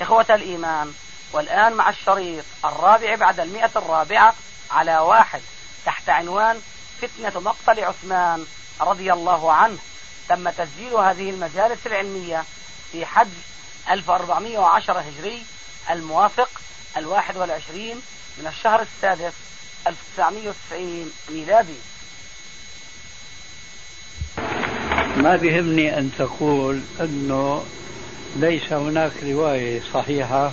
إخوة الإيمان. والآن مع الشريط الرابع بعد المئة الرابعة على واحد تحت عنوان فتنة مقتل عثمان رضي الله عنه. تم تسجيل هذه المجالس العلمية في حج 1410 هجري الموافق الواحد والعشرين من الشهر السادس 1990 ميلادي. ما بيهمني أن تقول أنه ليس هناك رواية صحيحة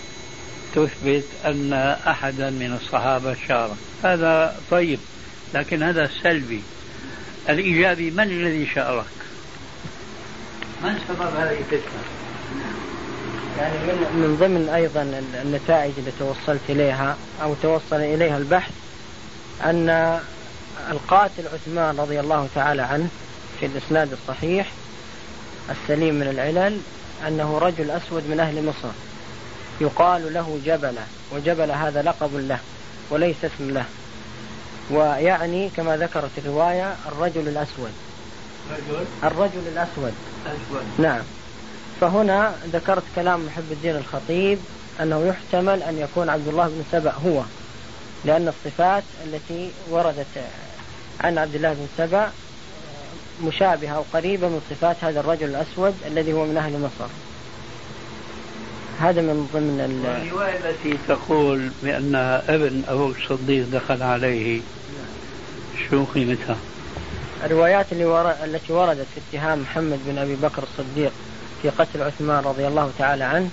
تثبت أن أحدا من الصحابة شارك. هذا طيب لكن هذا سلبي. الإيجابي من الذي شارك؟ من سبب هذه الفتنة؟ يعني من, من ضمن أيضا النتائج اللي توصلت إليها أو توصل إليها البحث أن القاتل عثمان رضي الله تعالى عنه في الإسناد الصحيح السليم من العلل أنه رجل أسود من أهل مصر. يقال له جبلة وجبلة هذا لقب له وليس اسم له. ويعني كما ذكرت الرواية الرجل الأسود. رجل؟ الرجل الأسود. أسود. نعم. فهنا ذكرت كلام محب الدين الخطيب أنه يحتمل أن يكون عبد الله بن سبأ هو لأن الصفات التي وردت عن عبد الله بن سبأ مشابهة أو قريبة من صفات هذا الرجل الأسود الذي هو من أهل مصر هذا من ضمن الرواية التي تقول بأن ابن أبو الصديق دخل عليه شو قيمتها؟ الروايات اللي ور... التي وردت في اتهام محمد بن أبي بكر الصديق في قتل عثمان رضي الله تعالى عنه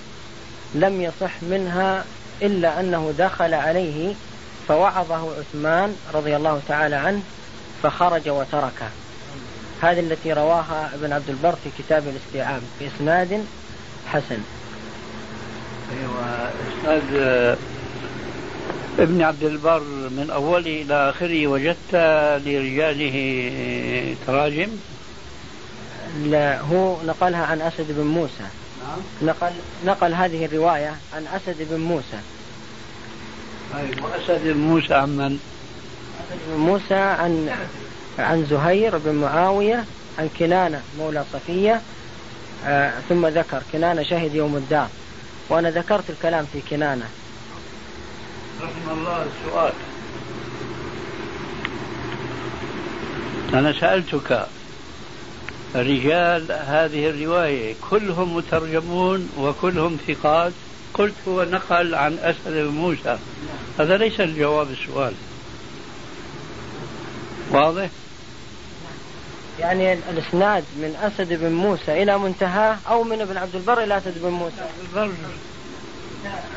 لم يصح منها إلا أنه دخل عليه فوعظه عثمان رضي الله تعالى عنه فخرج وتركه هذه التي رواها ابن عبد البر في كتاب الاستيعاب بإسناد حسن. أيوة إسناد ابن عبد البر من أوله إلى آخره وجدت لرجاله تراجم؟ لا هو نقلها عن أسد بن موسى. نعم. نقل نقل هذه الرواية عن أسد بن موسى. طيب وأسد بن موسى عن من؟ أسد بن موسى عن عن زهير بن معاوية عن كنانة مولى صفية آه ثم ذكر كنانة شهد يوم الدار. وأنا ذكرت الكلام في كنانة. رحم الله السؤال أنا سألتك رجال هذه الرواية كلهم مترجمون وكلهم ثقات؟ قلت هو نقل عن أسد موسى. هذا ليس الجواب السؤال. واضح؟ يعني الإسناد من أسد بن موسى إلى منتهاه أو من ابن عبد البر إلى أسد بن موسى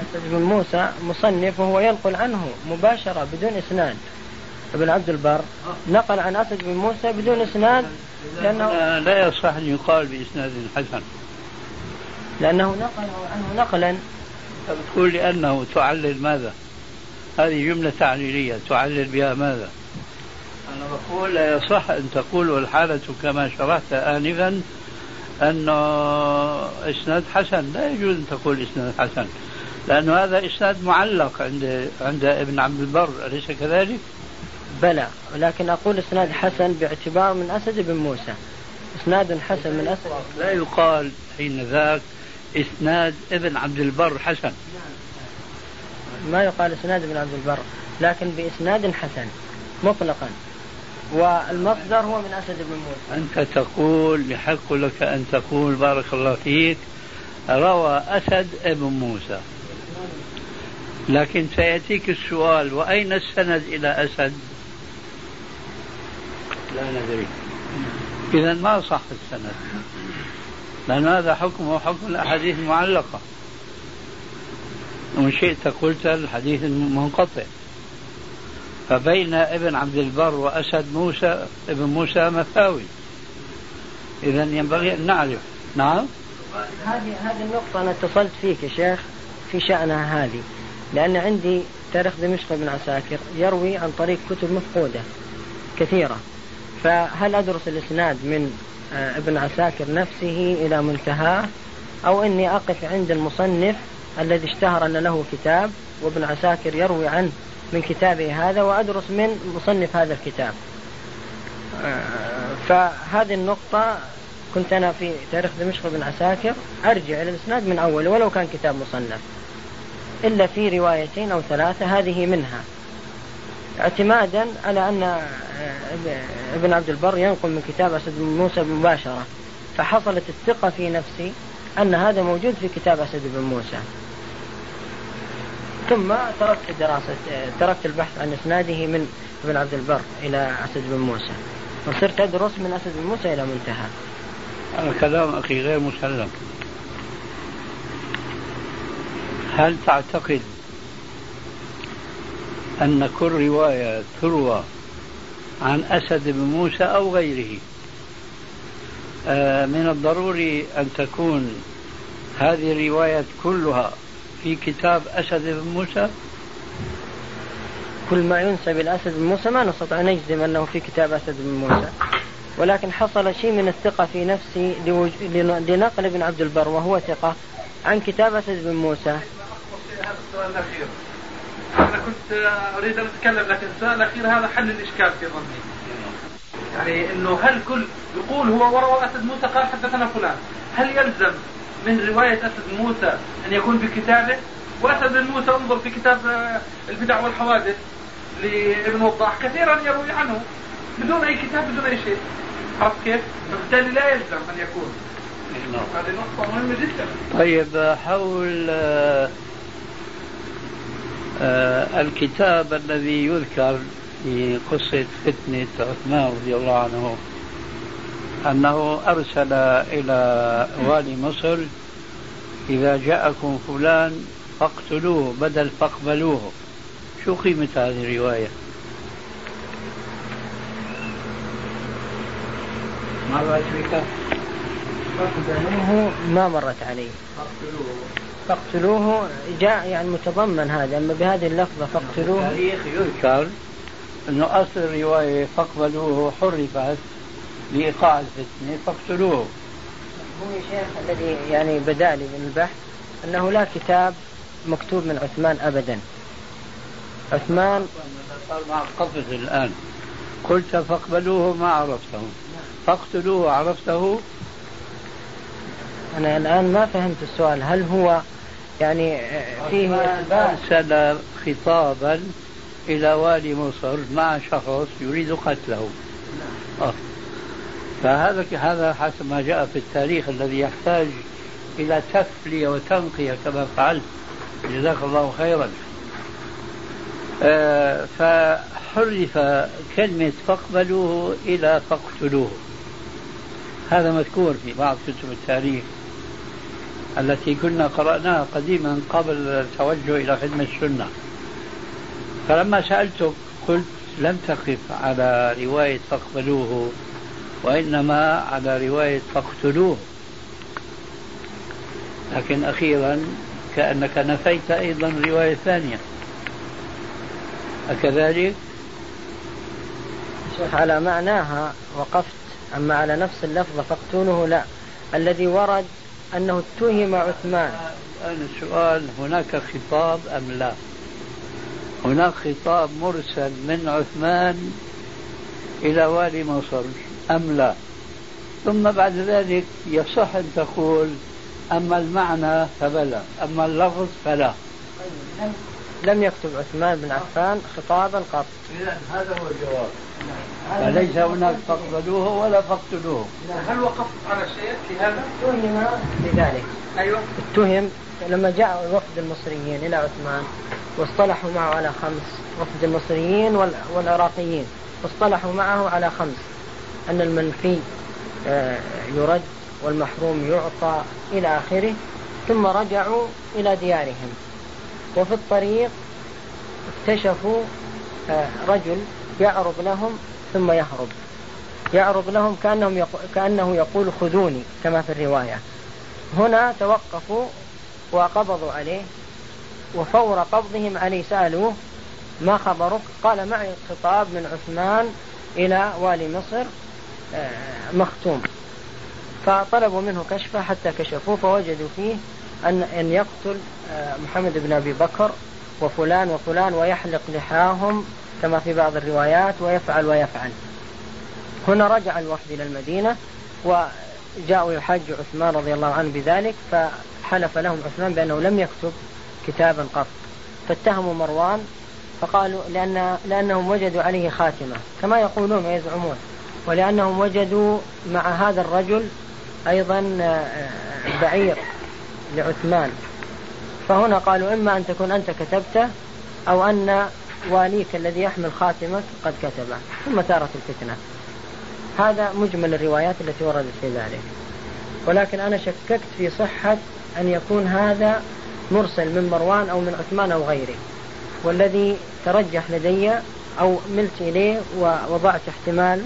أسد بن موسى مصنف وهو ينقل عنه مباشرة بدون إسناد ابن عبد البر نقل عن أسد بن موسى بدون إسناد لأنه لا يصح أن يقال بإسناد حسن لأنه نقل عنه نقلا تقول لأنه تعلل ماذا؟ هذه جملة تعليلية تعلل بها ماذا؟ أنا بقول لا يصح أن تقول والحالة كما شرحت آنفا أنه إسناد حسن. لا يجوز أن تقول إسناد حسن لأنه هذا إسناد معلق عند عند ابن عبد البر أليس كذلك؟ بلى ولكن أقول إسناد حسن باعتبار من أسد بن موسى. إسناد حسن من أسد. لا يقال حين ذاك إسناد ابن عبد البر حسن. ما يقال إسناد ابن عبد البر لكن بإسناد حسن مطلقا. والمصدر هو من أسد بن موسى. أنت تقول يحق لك أن تقول بارك الله فيك روى أسد ابن موسى. لكن سيأتيك السؤال وأين السند إلى أسد؟ لا ندري. إذا ما صح السند. لأن هذا حكمه حكم الأحاديث المعلقة. وإن شئت قلت الحديث المنقطع. فبين ابن عبد البر وأسد موسى ابن موسى مثاوي. إذا ينبغي أن نعرف. نعم؟ هذه هذه النقطة أنا اتصلت فيك يا شيخ في شأنها هذه. لأن عندي تاريخ دمشق بن عساكر يروي عن طريق كتب مفقودة كثيرة. فهل أدرس الإسناد من آه، ابن عساكر نفسه إلى منتهاه؟ أو إني أقف عند المصنف الذي اشتهر أن له كتاب وابن عساكر يروي عنه؟ من كتابه هذا وأدرس من مصنف هذا الكتاب. آه، فهذه النقطة كنت أنا في تاريخ دمشق بن عساكر أرجع إلى الإسناد من أول ولو كان كتاب مصنف. إلا في روايتين أو ثلاثة هذه منها. اعتمادا على أن آه، ابن عبد البر ينقل من كتاب أسد بن موسى مباشرة فحصلت الثقة في نفسي أن هذا موجود في كتاب أسد بن موسى. ثم تركت دراسة تركت البحث عن إسناده من ابن عبد البر إلى أسد بن موسى وصرت أدرس من أسد بن موسى إلى منتهى. هذا كلام أخي غير مسلم. هل تعتقد أن كل رواية تروى عن أسد بن موسى أو غيره؟ آه، من الضروري أن تكون هذه الروايات كلها في كتاب أسد بن موسى. كل ما ينسب الأسد بن موسى ما نستطيع أن نجزم أنه في كتاب أسد بن موسى. ولكن حصل شيء من الثقة في نفسي لنقل ابن عبد البر وهو ثقة عن كتاب أسد بن موسى. أنا كنت أريد أن أتكلم لكن السؤال الأخير هذا حل الإشكال في ظني. يعني أنه هل كل يقول هو وروى أسد موسى قال حدثنا فلان. هل يلزم من رواية أسد موسى أن يكون في كتابه وأسد موسى انظر في كتاب آه، البدع والحوادث لابن وضاح كثيرا يروي عنه بدون أي كتاب بدون أي شيء عرفت كيف؟ فبالتالي لا يلزم أن يكون. هذه نقطة مهمة جدا طيب حول آه، آه، الكتاب الذي يذكر في قصة فتنة عثمان رضي الله عنه أنه أرسل إلى والي مصر إذا جاءكم فلان فاقتلوه بدل فاقبلوه. شو قيمة هذه الرواية؟ مرت بك فاقتلوه ما مرت علي. فاقتلوه. فاقتلوه جاء يعني متضمن هذا أما بهذه اللفظة فاقتلوه. التاريخ يذكر إنه أصل الرواية فاقبلوه حرفت لايقاع الفتنه فاقتلوه. هو يا شيخ الذي يعني بدأ لي من البحث أنه لا كتاب مكتوب من عثمان ابدا. عثمان صار مع القفز الآن. قلت فاقبلوه ما عرفته. فاقتلوه عرفته؟ أنا الآن ما فهمت السؤال. هل هو يعني فيه أرسل خطابا إلى والي مصر مع شخص يريد قتله. آه. فهذا هذا حسب ما جاء في التاريخ الذي يحتاج إلى تفلية وتنقية كما فعلت. جزاك الله خيرا. آه فحرف كلمة فاقبلوه إلى فاقتلوه. هذا مذكور في بعض كتب التاريخ التي كنا قرأناها قديما قبل التوجه إلى خدمة السنة. فلما سألتك قلت لم تقف على رواية فاقبلوه. وإنما على رواية فاقتلوه. لكن أخيرا كأنك نفيت أيضا رواية ثانية. أكذلك؟ شيخ على معناها وقفت أما على نفس اللفظة فاقتلوه لا. الذي ورد أنه اتهم عثمان. الآن السؤال هناك خطاب أم لا؟ هناك خطاب مرسل من عثمان إلى والي مصر. أم لا. ثم بعد ذلك يصح أن تقول أما المعنى فبلى أما اللفظ فلا. لم يكتب عثمان بن عفان خطابا قط. إذا هذا هو الجواب. فليس هناك فاقبلوه ولا فاقتلوه. هل وقفت على شيء في هذا؟ اتهم بذلك. أيوه. اتهم لما جاء وفد المصريين إلى عثمان واصطلحوا معه على خمس. وفد المصريين والعراقيين واصطلحوا معه على خمس. أن المنفي آه، يرد والمحروم يعطى إلى آخره ثم رجعوا إلى ديارهم. وفي الطريق اكتشفوا آه، رجل يعرض لهم ثم يهرب. يعرض لهم كأنهم يقو... كأنه يقول خذوني كما في الرواية. هنا توقفوا وقبضوا عليه وفور قبضهم عليه سألوه ما خبرك؟ قال معي خطاب من عثمان إلى والي مصر مختوم. فطلبوا منه كشفه حتى كشفوه فوجدوا فيه أن أن يقتل آه، محمد بن أبي بكر وفلان وفلان ويحلق لحاهم كما في بعض الروايات ويفعل ويفعل. هنا رجع الوفد إلى المدينة وجاءوا يحج عثمان رضي الله عنه بذلك فحلف لهم عثمان بأنه لم يكتب كتابا قط. فاتهموا مروان فقالوا لأن لأنهم وجدوا عليه خاتمة كما يقولون ويزعمون. ولأنهم وجدوا مع هذا الرجل أيضا آه، بعير لعثمان. فهنا قالوا إما أن تكون أنت كتبته أو أن واليك الذي يحمل خاتمك قد كتبه. ثم ثارت الفتنة. هذا مجمل الروايات التي وردت في ذلك. ولكن أنا شككت في صحة أن يكون هذا مرسل من مروان أو من عثمان أو غيره. والذي ترجح لدي أو ملت إليه ووضعت احتمال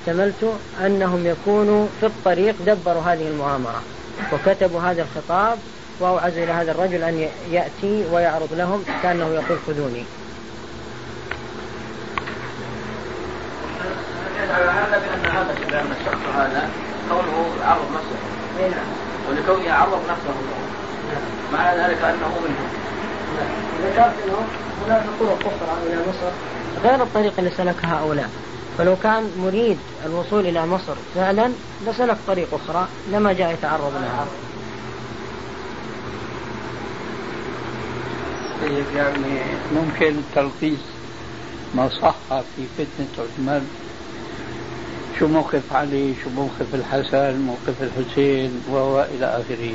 احتملت أنهم يكونوا في الطريق دبروا هذه المؤامرة وكتبوا هذا الخطاب وأوعزوا إلى هذا الرجل أن يأتي ويعرض لهم كأنه يقول خذوني. هذا بأن هذا الشخص هذا كونه عرض نفسه نعم ولكونه عرض نفسه معنى ذلك أنه منهم ذكرت أنه هناك طرق أخرى إلى مصر غير الطريق اللي سلكها هؤلاء. فلو كان مريد الوصول إلى مصر فعلا لسلك طريق أخرى لما جاء يتعرض لها. طيب يعني ممكن تلخيص ما صح في فتنة عثمان. شو موقف علي؟ شو موقف الحسن؟ موقف الحسين؟ وهو إلى آخره.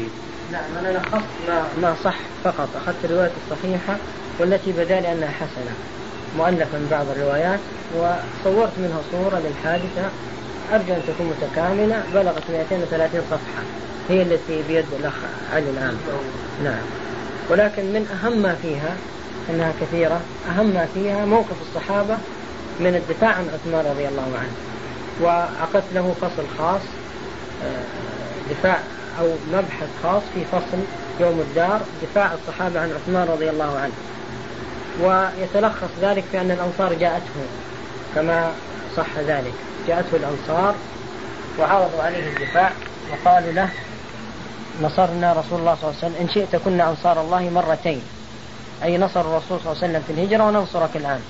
نعم أنا لخصت ما, ما صح فقط. أخذت الرواية الصحيحة والتي بدا لي أنها حسنة. مؤلفة من بعض الروايات وصورت منها صورة للحادثة أرجو أن تكون متكاملة بلغت 230 صفحة. هي التي بيد الأخ علي الآن نعم. ولكن من أهم ما فيها أنها كثيرة أهم ما فيها موقف الصحابة من الدفاع عن عثمان رضي الله عنه. وعقدت له فصل خاص آه، دفاع أو مبحث خاص في فصل يوم الدار دفاع الصحابة عن عثمان رضي الله عنه. ويتلخص ذلك في أن الأنصار جاءته كما صح ذلك. جاءته الأنصار وعرضوا عليه الدفاع وقالوا له نصرنا رسول الله صلى الله عليه وسلم إن شئت كنا أنصار الله مرتين أي نصر الرسول صلى الله عليه وسلم في الهجرة وننصرك الآن.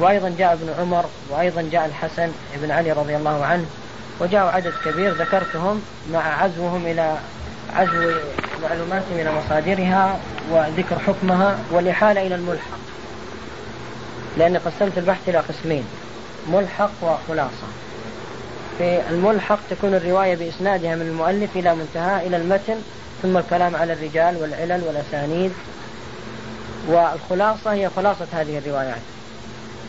وأيضا جاء ابن عمر وأيضا جاء الحسن بن علي رضي الله عنه وجاءوا عدد كبير ذكرتهم مع عزوهم إلى عزو معلوماتهم إلى مصادرها وذكر حكمها والإحالة إلى الملحق. لأني قسمت البحث إلى قسمين ملحق وخلاصة. في الملحق تكون الرواية بإسنادها من المؤلف إلى منتهى إلى المتن ثم الكلام على الرجال والعلل والأسانيد. والخلاصة هي خلاصة هذه الروايات.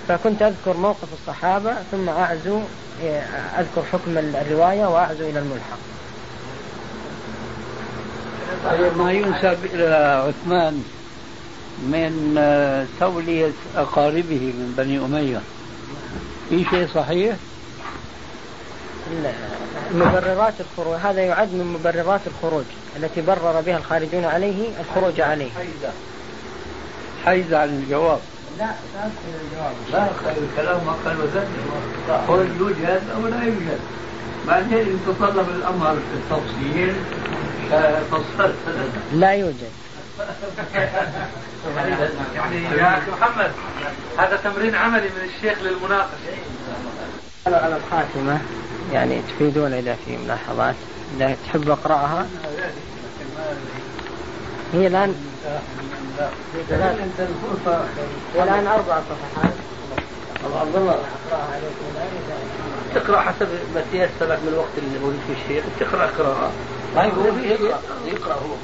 فكنت أذكر موقف الصحابة ثم أعزو أذكر حكم الرواية وأعزو إلى الملحق. طيب ما ينسب إلى عثمان؟ من تولية أقاربه من بني أمية. في شيء صحيح؟ مبررات الخروج هذا يعد من مبررات الخروج التي برر بها الخارجون عليه الخروج عليه. حيز عن الجواب. لا الجواب. لا خير الكلام ما قال وزن خروج يوجد أو لا يوجد. بعدين ان تطلب الأمر في التفصيل فصلت لا يوجد. يعني يا أخي محمد هذا تمرين عملي من الشيخ للمناقشة. على الخاتمة. يعني تفيدون إذا في ملاحظات. إذا تحب أقرأها. هي الان والان أربع صفحات. عبد الله تقرأ حسب ما تيسر لك من الوقت اللي موجود فيه الشيخ. تقرأ قراءة. ما يقول يقرا يقرأ هو.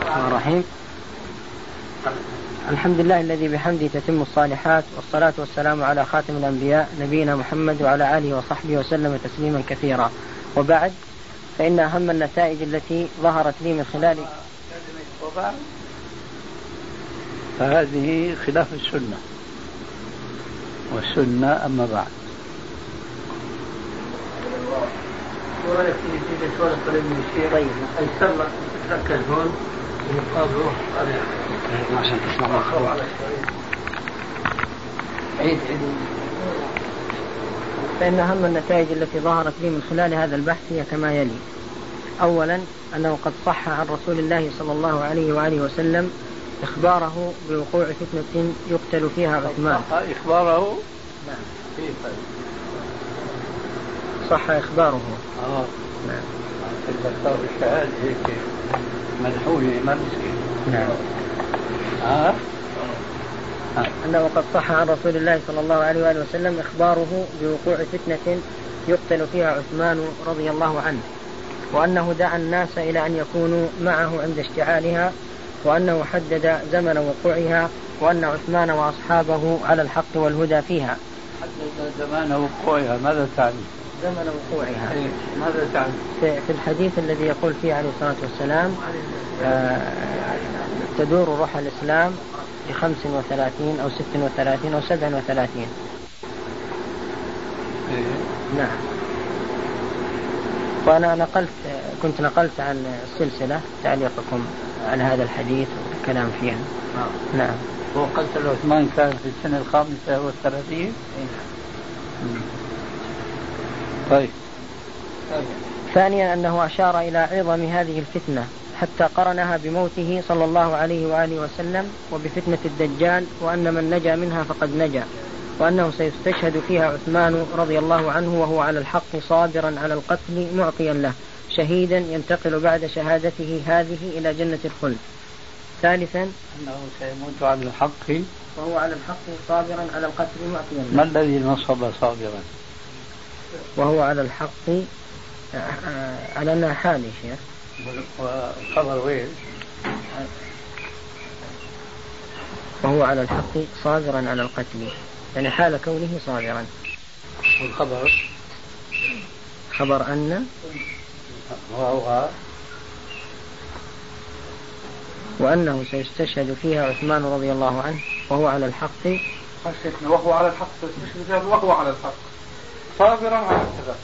الرحمن الرحيم الحمد لله الذي بحمده تتم الصالحات والصلاة والسلام على خاتم الأنبياء نبينا محمد وعلى آله وصحبه وسلم تسليما كثيرا. وبعد فإن أهم النتائج التي ظهرت لي من خلال فهذه خلاف السنة. والسنة أما بعد. في في من الشيخ. طيب. ايسر لك تتركز هون ومقابل عشان تسمع عيد عيد. فإن أهم النتائج التي ظهرت لي من خلال هذا البحث هي كما يلي. أولا أنه قد صح عن رسول الله صلى الله عليه وآله وسلم إخباره بوقوع فتنة يقتل فيها عثمان. إخباره؟ نعم. صح إخباره. آه. نعم الشهادة هيك مدحونة ما مسكين. نعم. ها أنه قد صح عن رسول الله صلى الله عليه وآله وسلم إخباره بوقوع فتنة يقتل فيها عثمان رضي الله عنه وأنه دعا الناس إلى أن يكونوا معه عند اشتعالها وأنه حدد زمن وقوعها وأن عثمان وأصحابه على الحق والهدى فيها. حدد زمان وقوعها ماذا تعني؟ زمن وقوعها إيه، ماذا تعني؟ في في الحديث الذي يقول فيه عليه الصلاة والسلام آه، تدور روح الإسلام في خمس وثلاثين أو ست وثلاثين أو سبع وثلاثين إيه. نعم وأنا نقلت كنت نقلت عن السلسلة تعليقكم على هذا الحديث والكلام فيها آه. نعم وقتل عثمان كان في السنة الخامسة والثلاثين مم. طيب. ثانيا أنه أشار إلى عظم هذه الفتنة حتى قرنها بموته صلى الله عليه وآله وسلم وبفتنة الدجال وأن من نجا منها فقد نجا وأنه سيستشهد فيها عثمان رضي الله عنه وهو على الحق صابرا على القتل معطيا له شهيدا ينتقل بعد شهادته هذه إلى جنة الخلد. ثالثا أنه سيموت على الحق. وهو على الحق صابرا على القتل معطيا ما له الذي نصب صابرا؟ وهو على الحق على أنها حال يا شيخ. والخبر وين؟ وهو على الحق صابرا على القتل يعني حال كونه صابرا. والخبر؟ خبر أن؟ وهو؟ وأنه سيستشهد فيها عثمان رضي الله عنه وهو على الحق. وهو على الحق وهو على الحق. صابرا على كذا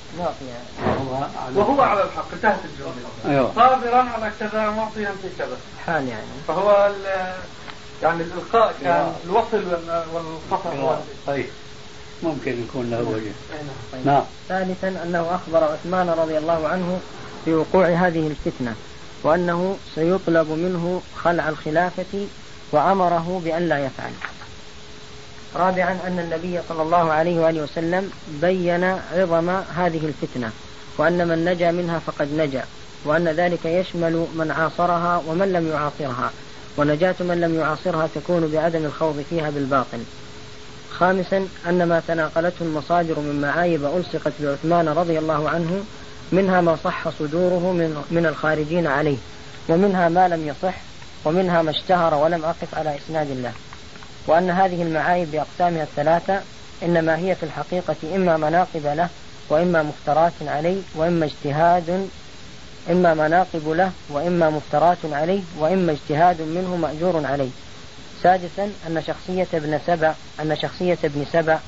وهو على الحق انتهت الجملة. أيوه. صابرا على كذا معطيا في كذا حال يعني. فهو ال- يعني الإلقاء كان الوصل وال- والقطع هو طيب. ممكن يكون له وجه. طيب. نعم. ثالثا أنه أخبر عثمان رضي الله عنه بوقوع هذه الفتنة وأنه سيطلب منه خلع الخلافة وأمره بأن لا يفعل. رابعا أن النبي صلى الله عليه وآله وسلم بين عظم هذه الفتنة وأن من نجا منها فقد نجا وأن ذلك يشمل من عاصرها ومن لم يعاصرها ونجاة من لم يعاصرها تكون بعدم الخوض فيها بالباطل. خامسا أن ما تناقلته المصادر من معايب ألصقت بعثمان رضي الله عنه منها ما صح صدوره من, من الخارجين عليه ومنها ما لم يصح ومنها ما اشتهر ولم أقف على إسناد الله. وأن هذه المعايب بأقسامها الثلاثة إنما هي في الحقيقة إما مناقب له وإما مفترات عليه وإما اجتهاد إما مناقب له وإما مفترات عليه وإما اجتهاد منه مأجور عليه. سادسا أن شخصية ابن سبع أن شخصية ابن سبع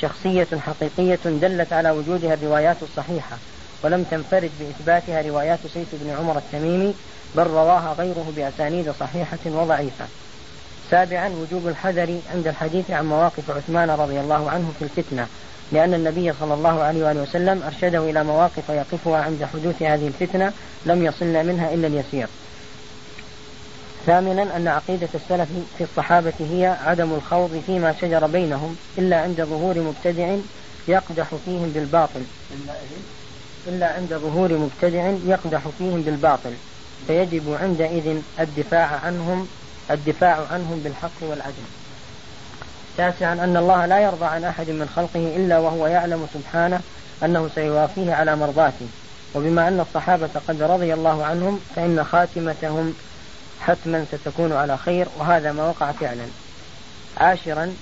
شخصية حقيقية دلت على وجودها الروايات الصحيحة ولم تنفرد بإثباتها روايات سيف بن عمر التميمي بل رواها غيره بأسانيد صحيحة وضعيفة. سابعا وجوب الحذر عند الحديث عن مواقف عثمان رضي الله عنه في الفتنة لأن النبي صلى الله عليه وآله وسلم أرشده إلى مواقف يقفها عند حدوث هذه الفتنة لم يصلنا منها إلا اليسير. ثامنا أن عقيدة السلف في الصحابة هي عدم الخوض فيما شجر بينهم إلا عند ظهور مبتدع يقدح فيهم بالباطل. إلا عند ظهور مبتدع يقدح فيهم بالباطل فيجب عندئذ الدفاع عنهم الدفاع عنهم بالحق والعدل. تاسعا أن الله لا يرضى عن أحد من خلقه إلا وهو يعلم سبحانه أنه سيوافيه على مرضاته. وبما أن الصحابة قد رضي الله عنهم فإن خاتمتهم حتما ستكون على خير وهذا ما وقع فعلا. عاشرا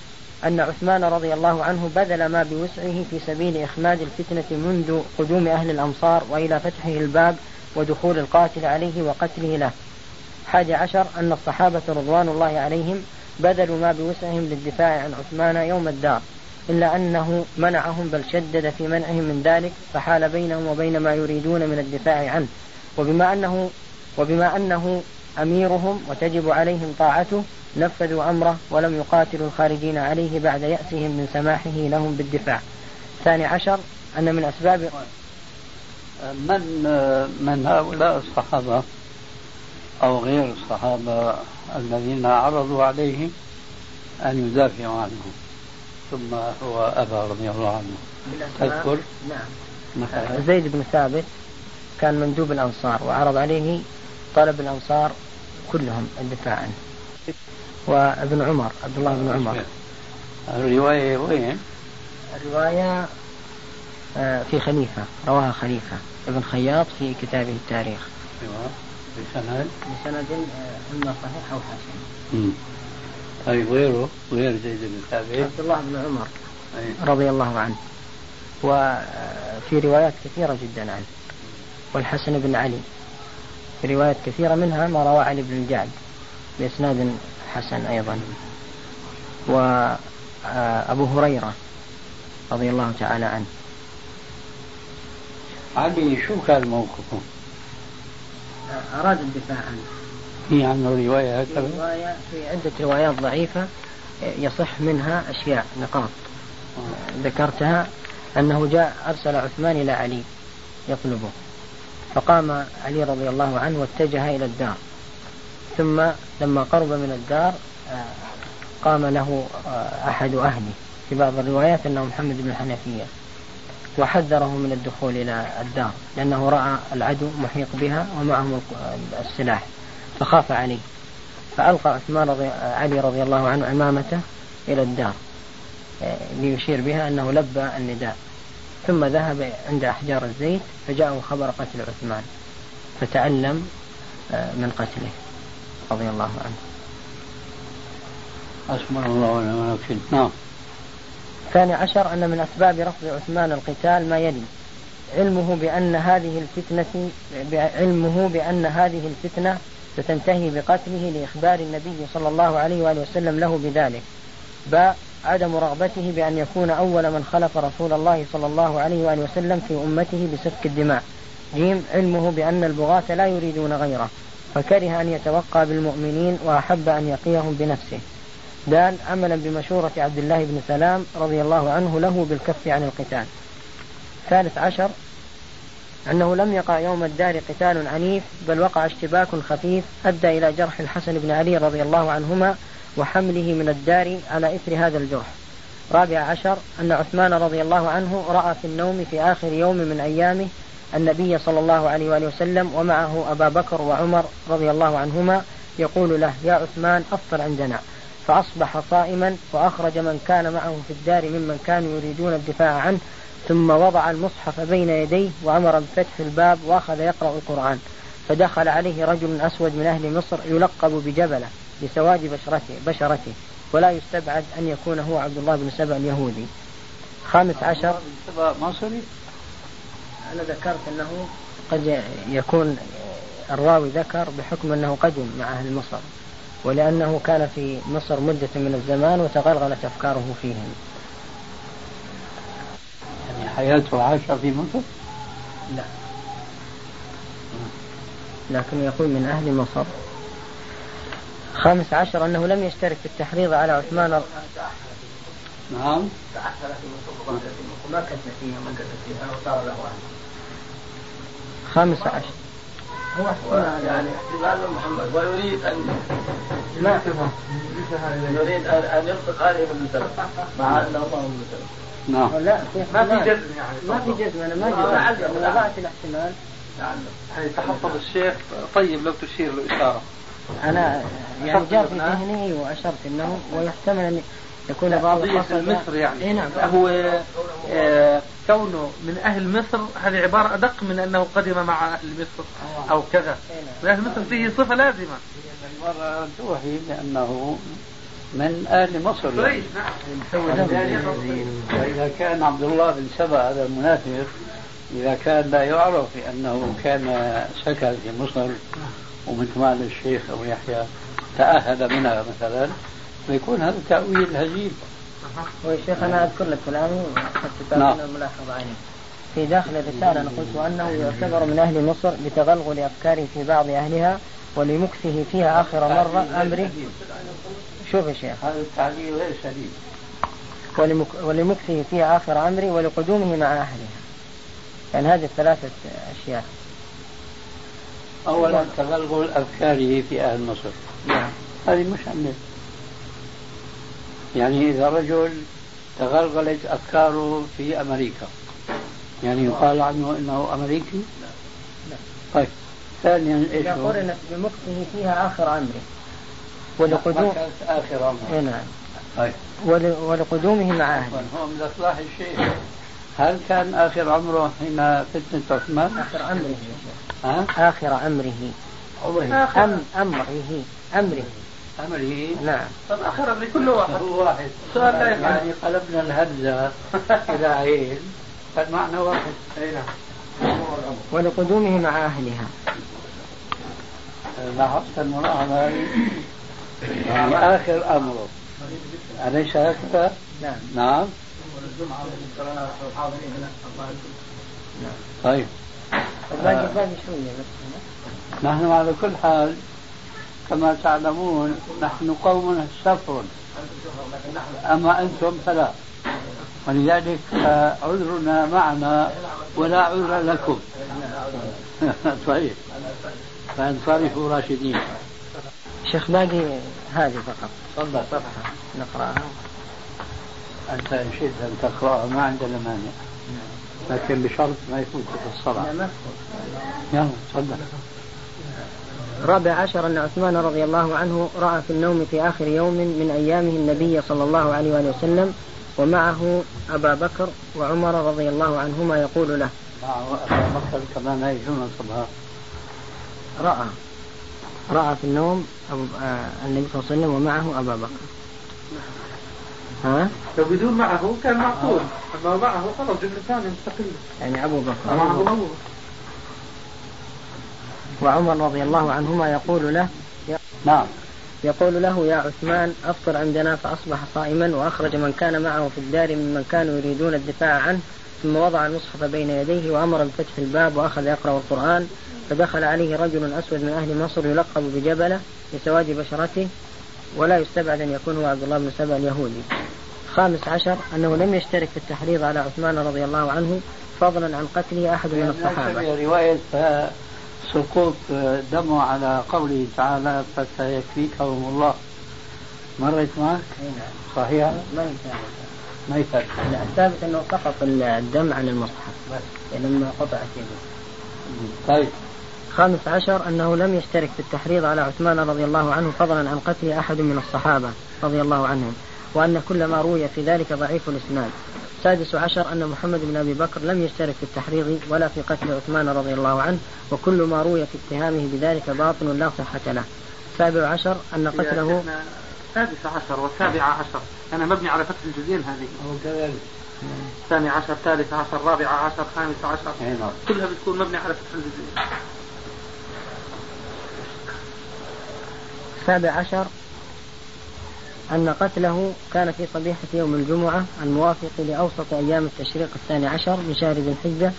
أن عثمان رضي الله عنه بذل ما بوسعه في سبيل إخماد الفتنة منذ قدوم أهل الأمصار وإلى فتحه الباب ودخول القاتل عليه وقتله له. حادي عشر أن الصحابة رضوان الله عليهم بذلوا ما بوسعهم للدفاع عن عثمان يوم الدار إلا أنه منعهم بل شدد في منعهم من ذلك فحال بينهم وبين ما يريدون من الدفاع عنه. وبما أنه وبما أنه أميرهم وتجب عليهم طاعته نفذوا أمره ولم يقاتلوا الخارجين عليه بعد يأسهم من سماحه لهم بالدفاع. الثاني عشر أن من أسباب من من هؤلاء الصحابة؟ أو غير الصحابة الذين عرضوا عليه أن يدافعوا عنه. ثم هو أبى رضي الله عنه. تذكر؟ نعم. مثلا زيد بن ثابت كان مندوب الأنصار وعرض عليه طلب الأنصار كلهم الدفاع عنه. وابن عمر عبد الله بن عمر. الرواية وين؟ الرواية آه، في خليفة رواها خليفة ابن خياط في كتابه التاريخ. أيوه. بسند؟ بسند آه، إما صحيح أو حسن. طيب غيره؟ غير زيد بن ثابت؟ عبد الله بن عمر رضي الله عنه. وفي روايات كثيرة جدا عنه. والحسن بن علي. في روايات كثيرة منها ما روى علي بن الجعد بإسناد حسن أيضا. وأبو هريرة رضي الله تعالى عنه. علي شو كان موقفه؟ أراد الدفاع عنه. في عنه رواية هكذا؟ رواية في عدة روايات ضعيفة يصح منها أشياء نقاط. ذكرتها أنه جاء أرسل عثمان إلى علي يطلبه. فقام علي رضي الله عنه واتجه إلى الدار. ثم لما قرب من الدار قام له أحد أهله. في بعض الروايات أنه محمد بن الحنفية. وحذره من الدخول إلى الدار لأنه رأى العدو محيط بها ومعهم السلاح. فخاف عليه فألقى عثمان رضي علي رضي الله عنه عمامته إلى الدار ليشير بها أنه لبى النداء. ثم ذهب عند أحجار الزيت فجاءه خبر قتل عثمان. فتعلم من قتله. رضي الله عنه. حسبنا الله ونعم الوكيل. نعم. الثاني عشر أن من أسباب رفض عثمان القتال ما يلي. علمه بأن هذه الفتنة علمه بأن هذه الفتنة ستنتهي بقتله لإخبار النبي صلى الله عليه وآله وسلم له بذلك. باء عدم رغبته بأن يكون أول من خلف رسول الله صلى الله عليه وآله وسلم في أمته بسفك الدماء. جيم علمه بأن البغاة لا يريدون غيره فكره أن يتوقى بالمؤمنين وأحب أن يقيهم بنفسه. دال عملا بمشورة عبد الله بن سلام رضي الله عنه له بالكف عن القتال. ثالث عشر أنه لم يقع يوم الدار قتال عنيف بل وقع اشتباك خفيف أدى إلى جرح الحسن بن علي رضي الله عنهما وحمله من الدار على إثر هذا الجرح. رابع عشر أن عثمان رضي الله عنه رأى في النوم في آخر يوم من أيامه النبي صلى الله عليه وآله وسلم ومعه أبا بكر وعمر رضي الله عنهما يقول له يا عثمان أفطر عندنا. فأصبح صائما وأخرج من كان معه في الدار ممن كانوا يريدون الدفاع عنه ثم وضع المصحف بين يديه وأمر بفتح الباب وأخذ يقرأ القرآن. فدخل عليه رجل أسود من أهل مصر يلقب بجبلة لسواد بشرته, بشرته ولا يستبعد أن يكون هو عبد الله بن سبع اليهودي. خامس عشر. مصري؟ أنا ذكرت أنه قد يكون الراوي ذكر بحكم أنه قدم مع أهل مصر. ولأنه كان في مصر مدة من الزمان وتغلغلت أفكاره فيهم. يعني حياته عاش في مصر؟ لا. لكن يقول من أهل مصر. خامس عشر أنه لم يشترك في التحريض على عثمان نعم. ما كتب فيها ما كتب فيها وصار له خامس عشر. هو يعني احتمال محمد. ويريد ان يريد ان يلصق هذه بالسلف مع أنه ما هو بالسلف نعم. لا ما في جزم يعني. ما في جزم أنا ما جزم. أنا وضعت الاحتمال يعني تحفظ الشيخ. طيب لو تشير له اشاره أنا يعني جاء في ذهني وأشرت انه ويحتمل ان يكون بعض قضية مصر يعني إيه نعم. هو آه كونه من أهل مصر هذه عبارة أدق من أنه قدم مع أهل مصر أو كذا إيه نعم. من أهل مصر فيه صفة لازمة المرة توحي بأنه من أهل مصر يعني. نعم وإذا كان عبد الله بن سبأ هذا المنافق إذا كان لا يعرف بأنه كان سكن في مصر ومثل ما الشيخ أبو يحيى تأهل منها مثلا فيكون هذا تأويل هزيل هو شيخ أنا أذكر لك كلامي حتى نعم. الملاحظة عليه في داخل الرسالة أنا قلت وأنه يعتبر من أهل مصر بتغلغل أفكاره في بعض أهلها ولمكثه فيها آخر مرة أمره شوف يا شيخ. هذا التعليل غير ولمك ولمكثه فيها آخر أمري ولقدومه مع أهلها. يعني هذه الثلاثة أشياء. أولا تغلغل أفكاره في أهل مصر. نعم. هذه مش عندنا يعني إذا رجل تغلغلت أفكاره في أمريكا يعني يقال عنه أنه أمريكي؟ لا. طيب ثانيا إيش إذا هو؟ قرنت بمكثه فيها آخر أمره ولقدوم آخر أمر. إيه نعم. طيب. ول- ولقدومه مع أهله. هو من إصلاح الشيء هل كان آخر عمره حين فتنة عثمان؟ آخر شيخ ها؟ آخر أمره. عمره أم أمره. أمره. أمره نعم. طب اخر اللي كل واحد. هو واحد. سؤال لا يفعل. يعني قلبنا الهمزة إلى عين. فالمعنى واحد. أي نعم. ولقدومه مع أهلها. لاحظت الملاحظة هذه يعني آخر أمره أليس هكذا؟ نعم. نعم. طيب. نحن على كل حال كما تعلمون نحن قوم سفر أما أنتم فلا. ولذلك عذرنا معنا ولا عذر لكم. طيب. فانصرفوا راشدين. شيخ باقي هذه فقط. تفضل. صفحة نقرأها. أنت إن شئت أن تقرأها ما عندنا مانع. لكن بشرط ما في الصلاة. يلا تفضل. رابع عشر أن عثمان رضي الله عنه رأى في النوم في آخر يوم من أيامه النبي صلى الله عليه وآله وسلم ومعه أبا بكر وعمر رضي الله عنهما يقول له. معه أبا بكر كمان يجون الصباح رأى. رأى في النوم أبو آه النبي صلى الله عليه وسلم ومعه أبا بكر. ها؟ لو بدون معه كان معقول. أما معه خلاص جمله ثانية مستقله يعني أبو بكر. معه أبوه. وعمر رضي الله عنهما يقول له نعم. يقول له يا عثمان أفطر عندنا فأصبح صائما وأخرج من كان معه في الدار ممن كانوا يريدون الدفاع عنه ثم وضع المصحف بين يديه وأمر بفتح الباب وأخذ يقرأ القرآن فدخل عليه رجل أسود من أهل مصر يلقب بجبلة لسواد بشرته ولا يستبعد أن يكون هو عبد الله بن سبع اليهودي. خامس عشر أنه لم يشترك في التحريض على عثمان رضي الله عنه فضلا عن قتله أحد من الصحابة. رواية سقوط دمه على قوله تعالى فسيكفيكهم الله. مرت معك؟ صحيح؟ ما ما لا الثابت أنه سقط الدم عن المصحف. لما قطعت يده طيب. خامس عشر أنه لم يشترك في التحريض على عثمان رضي الله عنه فضلا عن قتل أحد من الصحابة رضي الله عنهم وأن كل ما روي في ذلك ضعيف الإسناد. سادس عشر أن محمد بن أبي بكر لم يشترك في التحريض ولا في قتل عثمان رضي الله عنه وكل ما روي في اتهامه بذلك باطل لا صحة له. سابع عشر أن قتله السادس عشر والسابع عشر أنا مبني على فتح الجزئين هذه. كذلك. الثاني عشر ثالث عشر رابع عشر خامس عشر أي نعم. كلها بتكون مبني على فتح الجزئين. السابع عشر أن قتله كان في صبيحة يوم الجمعة الموافق لأوسط أيام التشريق الثاني عشر من شهر ذي الحجة.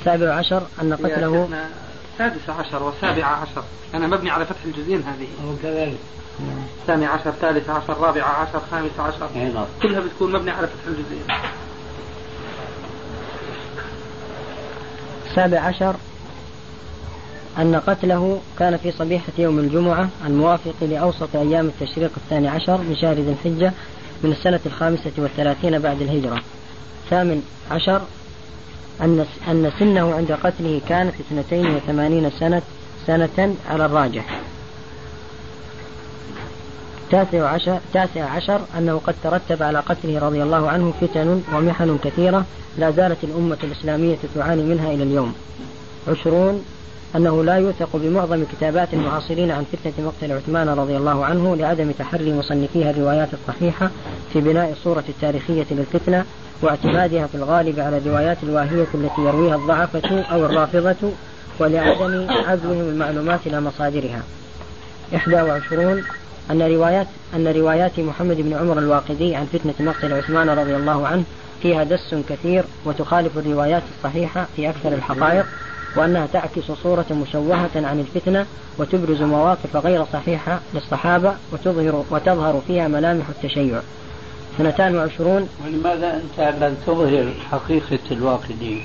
السابع عشر أن قتله السادس عشر والسابع عشر. أنا مبني على فتح الجزئين هذه. كذلك. الثاني عشر ثالث عشر رابع عشر خامس عشر. أي نعم. كلها بتكون مبني على فتح الجزئين. السابع عشر أن قتله كان في صبيحة يوم الجمعة الموافق لأوسط أيام التشريق الثاني عشر من شهر ذي الحجة من السنة الخامسة والثلاثين بعد الهجرة. الثامن عشر أن أن سنه عند قتله كانت اثنتين وثمانين سنة سنة على الراجح. تاسع عشر, تاسع عشر أنه قد ترتب على قتله رضي الله عنه فتن ومحن كثيرة لا زالت الأمة الإسلامية تعاني منها إلى اليوم. عشرون أنه لا يوثق بمعظم كتابات المعاصرين عن فتنة مقتل عثمان رضي الله عنه لعدم تحري مصنفيها الروايات الصحيحة في بناء الصورة التاريخية للفتنة واعتمادها في الغالب على الروايات الواهية التي يرويها الضعفة أو الرافضة ولعدم عزوهم المعلومات إلى مصادرها. 21 أن روايات أن روايات محمد بن عمر الواقدي عن فتنة مقتل عثمان رضي الله عنه فيها دس كثير وتخالف الروايات الصحيحة في أكثر الحقائق. وأنها تعكس صورة مشوهة عن الفتنة وتبرز مواقف غير صحيحة للصحابة وتظهر وتظهر فيها ملامح التشيع. سنتان وعشرون. ولماذا أنت لم تظهر حقيقة الواقدي؟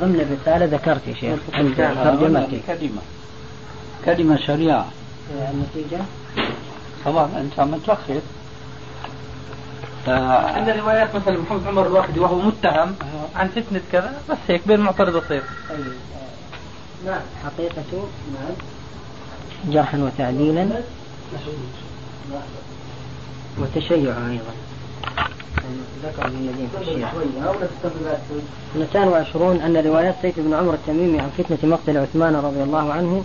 ضمن الرسالة ذكرت يا شيخ عند ترجمتي. كلمة. كلمة سريعة النتيجة؟ طبعا أنت عم تلخص عند روايات مثلا محمد عمر الواحدي وهو متهم عن فتنة كذا بس هيك بين معترض وصير طيب نعم. حقيقة نعم. جرحا وتعديلا. وتشيع أيضا. ذكر من الذين في الشيعة. 220 أن روايات سيف بن عمر التميمي عن فتنة مقتل عثمان رضي الله عنه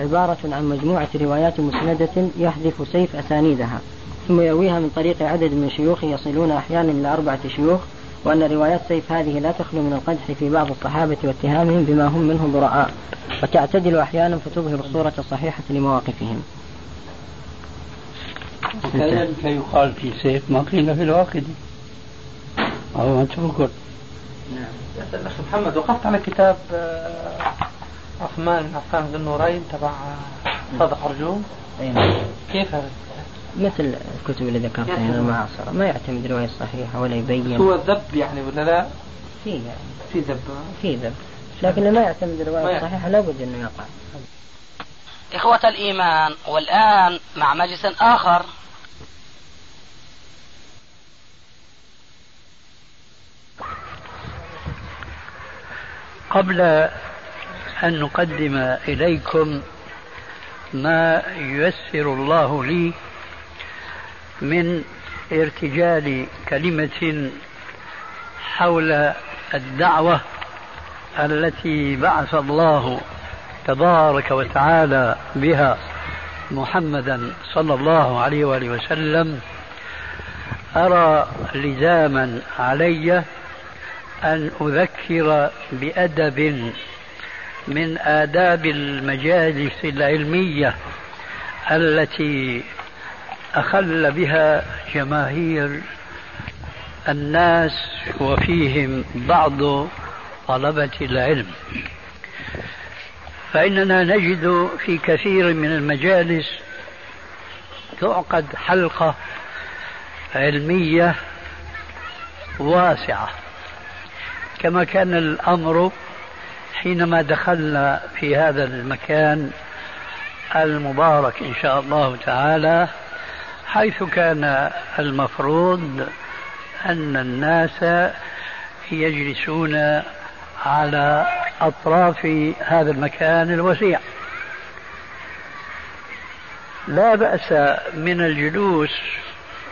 عبارة عن مجموعة روايات مسندة يحذف سيف أسانيدها. ثم يرويها من طريق عدد من شيوخ يصلون أحيانا إلى أربعة شيوخ وأن روايات سيف هذه لا تخلو من القدح في بعض الصحابة واتهامهم بما هم منه براء وتعتدل أحيانا فتظهر الصورة الصحيحة لمواقفهم. كذلك يقال في سيف ما قيل في الواقد. أو ما تذكر نعم. يا الأخ محمد وقفت على كتاب آه، عثمان عفان ذو النورين تبع آه، صادق أرجوم. نعم. كيف هذا؟ مثل الكتب اللي ذكرتها هنا المعاصرة. ما يعتمد رواية صحيحة ولا يبين. هو ذب يعني ولا لا؟ في يعني. في ذب. في ذب. لكن ما يعتمد رواية صحيحة لابد أنه يقع. إخوة الإيمان والآن مع مجلس آخر. قبل أن نقدم إليكم ما ييسر الله لي من ارتجال كلمة حول الدعوة التي بعث الله تبارك وتعالى بها محمدا صلى الله عليه وآله وسلم. أرى لزاما علي أن أذكر بأدب من آداب المجالس العلمية التي أخل بها جماهير الناس وفيهم بعض طلبة العلم. فإننا نجد في كثير من المجالس تعقد حلقة علمية واسعة. كما كان الأمر حينما دخلنا في هذا المكان المبارك إن شاء الله تعالى حيث كان المفروض أن الناس يجلسون على أطراف هذا المكان الوسيع. لا بأس من الجلوس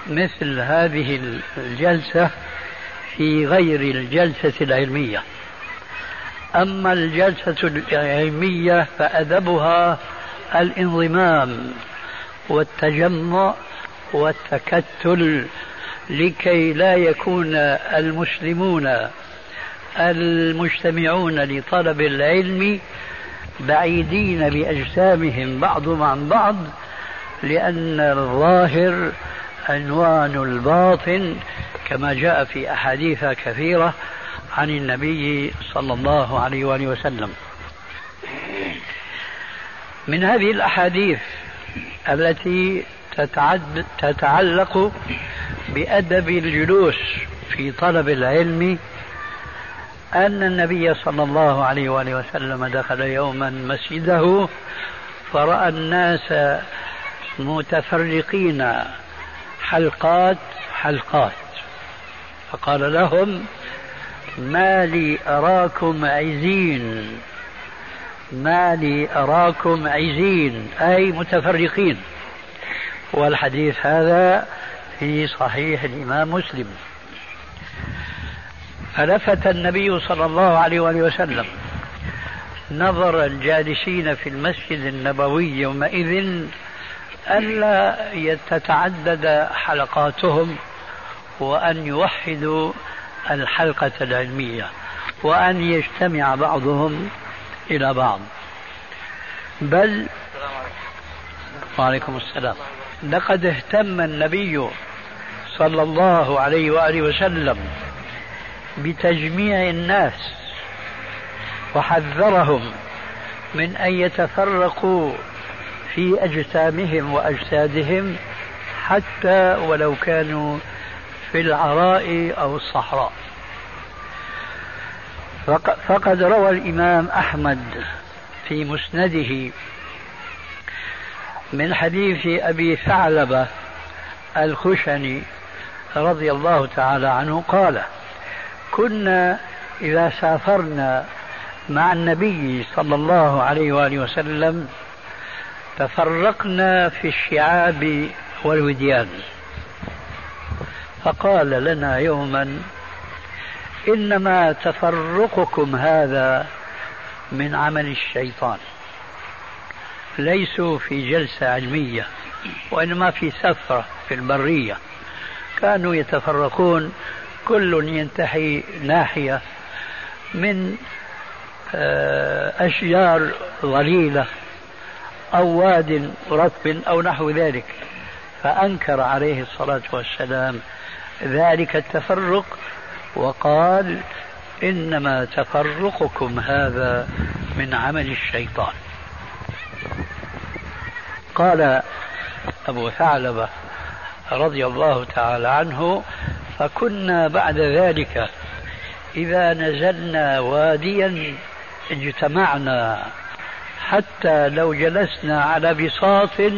مثل هذه الجلسة في غير الجلسة العلمية. أما الجلسة العلمية فأدبها الانضمام والتجمع والتكتل لكي لا يكون المسلمون المجتمعون لطلب العلم بعيدين بأجسامهم بعضهم عن بعض لأن الظاهر عنوان الباطن كما جاء في أحاديث كثيرة عن النبي صلى الله عليه وآله وسلم. من هذه الأحاديث التي تتعلق بأدب الجلوس في طلب العلم أن النبي صلى الله عليه وآله وسلم دخل يوما مسجده فرأى الناس متفرقين حلقات حلقات. فقال لهم ما لي أراكم عزين ما لي أراكم عزين أي متفرقين. والحديث هذا في صحيح الإمام مسلم. فلفت النبي صلى الله عليه وآله وسلم نظر الجالسين في المسجد النبوي يومئذ ألا تتعدد حلقاتهم وأن يوحدوا الحلقة العلمية وأن يجتمع بعضهم إلى بعض. بل وعليكم السلام. لقد اهتم النبي صلى الله عليه وآله وسلم بتجميع الناس وحذرهم من أن يتفرقوا في أجسامهم وأجسادهم حتى ولو كانوا في العراء أو الصحراء. فقد روى الإمام أحمد في مسنده من حديث أبي ثعلبة الخشني رضي الله تعالى عنه قال كنا إذا سافرنا مع النبي صلى الله عليه وآله وسلم تفرقنا في الشعاب والوديان. فقال لنا يوما إنما تفرقكم هذا من عمل الشيطان. ليسوا في جلسة علمية وإنما في سفرة في البرية. كانوا يتفرقون كل ينتحي ناحية من آه، أشجار ظليلة أو واد رطب أو نحو ذلك. فأنكر عليه الصلاة والسلام ذلك التفرق وقال إنما تفرقكم هذا من عمل الشيطان. قال أبو ثعلبة رضي الله تعالى عنه فكنا بعد ذلك إذا نزلنا واديا اجتمعنا حتى لو جلسنا على بساط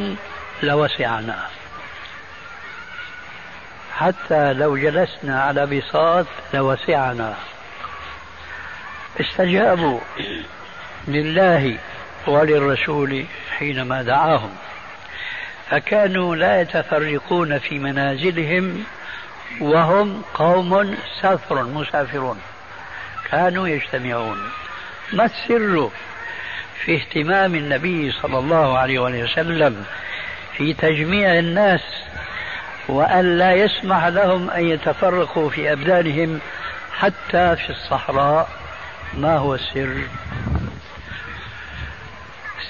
لوسعنا. حتى لو جلسنا على بساط لوسعنا. استجابوا لله وللرسول حينما دعاهم. فكانوا لا يتفرقون في منازلهم وهم قوم سافر مسافرون. كانوا يجتمعون. ما السر في اهتمام النبي صلى الله عليه وسلم في تجميع الناس وأن لا يسمح لهم أن يتفرقوا في أبدانهم حتى في الصحراء؟ ما هو السر؟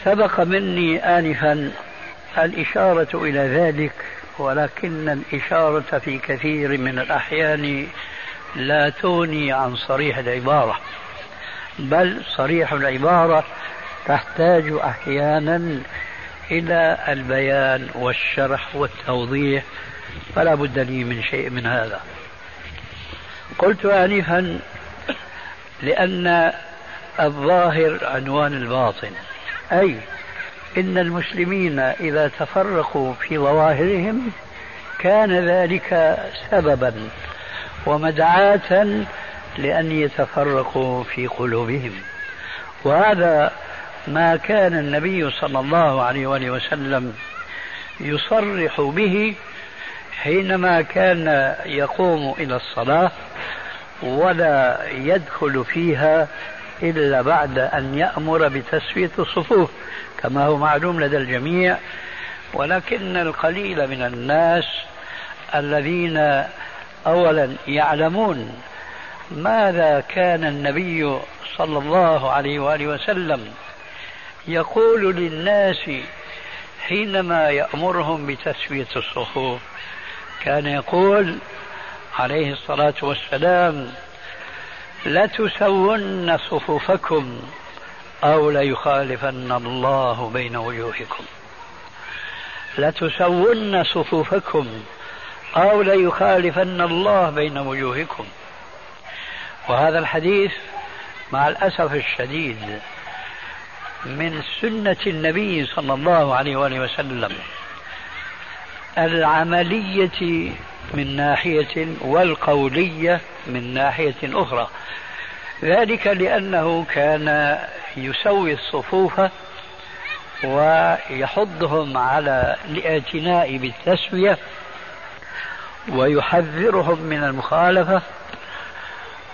سبق مني آنفا الإشارة إلى ذلك ولكن الإشارة في كثير من الأحيان لا تغني عن صريح العبارة. بل صريح العبارة تحتاج أحيانا إلى البيان والشرح والتوضيح فلا بد لي من شيء من هذا. قلت آنفا لأن الظاهر عنوان الباطن أي إن المسلمين إذا تفرقوا في ظواهرهم كان ذلك سببا ومدعاة لأن يتفرقوا في قلوبهم. وهذا ما كان النبي صلى الله عليه وآله وسلم يصرح به حينما كان يقوم إلى الصلاة ولا يدخل فيها إلا بعد أن يأمر بتسوية الصفوف. كما هو معلوم لدى الجميع ولكن القليل من الناس الذين أولا يعلمون ماذا كان النبي صلى الله عليه وآله وسلم يقول للناس حينما يأمرهم بتسوية الصفوف. كان يقول عليه الصلاة والسلام لتسون صفوفكم أو ليخالفن الله بين وجوهكم. لتسون صفوفكم أو ليخالفن الله بين وجوهكم. وهذا الحديث مع الأسف الشديد من سنة النبي صلى الله عليه وآله وسلم. العملية من ناحية والقولية من ناحية أخرى. ذلك لأنه كان يسوي الصفوف ويحضهم على الإعتناء بالتسوية ويحذرهم من المخالفة